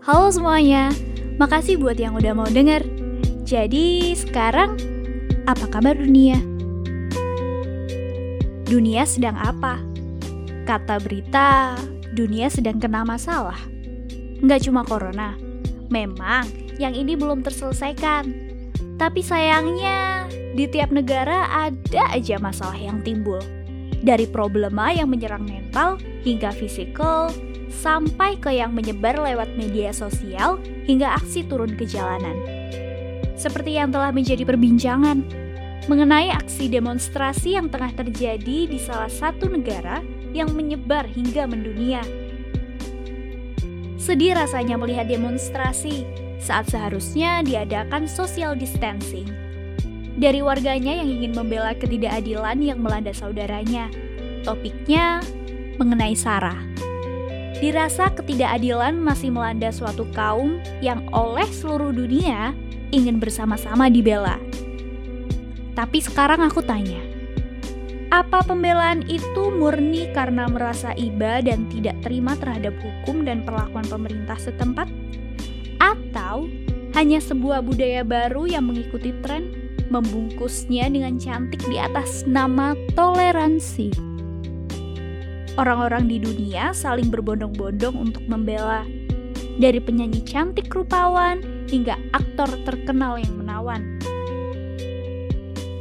Halo semuanya, makasih buat yang udah mau denger. Jadi sekarang, apa kabar dunia? Dunia sedang apa? Kata berita, dunia sedang kena masalah. Nggak cuma corona, memang yang ini belum terselesaikan. Tapi sayangnya, di tiap negara ada aja masalah yang timbul. Dari problema yang menyerang mental hingga fisikal, sampai ke yang menyebar lewat media sosial hingga aksi turun ke jalanan. Seperti yang telah menjadi perbincangan mengenai aksi demonstrasi yang tengah terjadi di salah satu negara yang menyebar hingga mendunia. Sedih rasanya melihat demonstrasi saat seharusnya diadakan social distancing. Dari warganya yang ingin membela ketidakadilan yang melanda saudaranya. Topiknya mengenai Sarah. Dirasa ketidakadilan masih melanda suatu kaum yang oleh seluruh dunia ingin bersama-sama dibela. Tapi sekarang aku tanya, apa pembelaan itu murni karena merasa iba dan tidak terima terhadap hukum dan perlakuan pemerintah setempat? Atau hanya sebuah budaya baru yang mengikuti tren membungkusnya dengan cantik di atas nama toleransi? Orang-orang di dunia saling berbondong-bondong untuk membela. Dari penyanyi cantik rupawan hingga aktor terkenal yang menawan.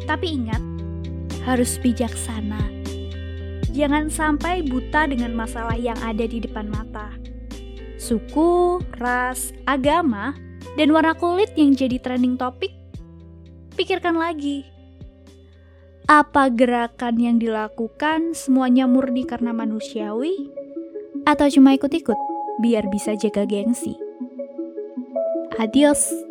Tapi ingat, harus bijaksana. Jangan sampai buta dengan masalah yang ada di depan mata. Suku, ras, agama, dan warna kulit yang jadi trending topik, pikirkan lagi apa gerakan yang dilakukan semuanya murni karena manusiawi? Atau cuma ikut-ikut biar bisa jaga gengsi? Adios.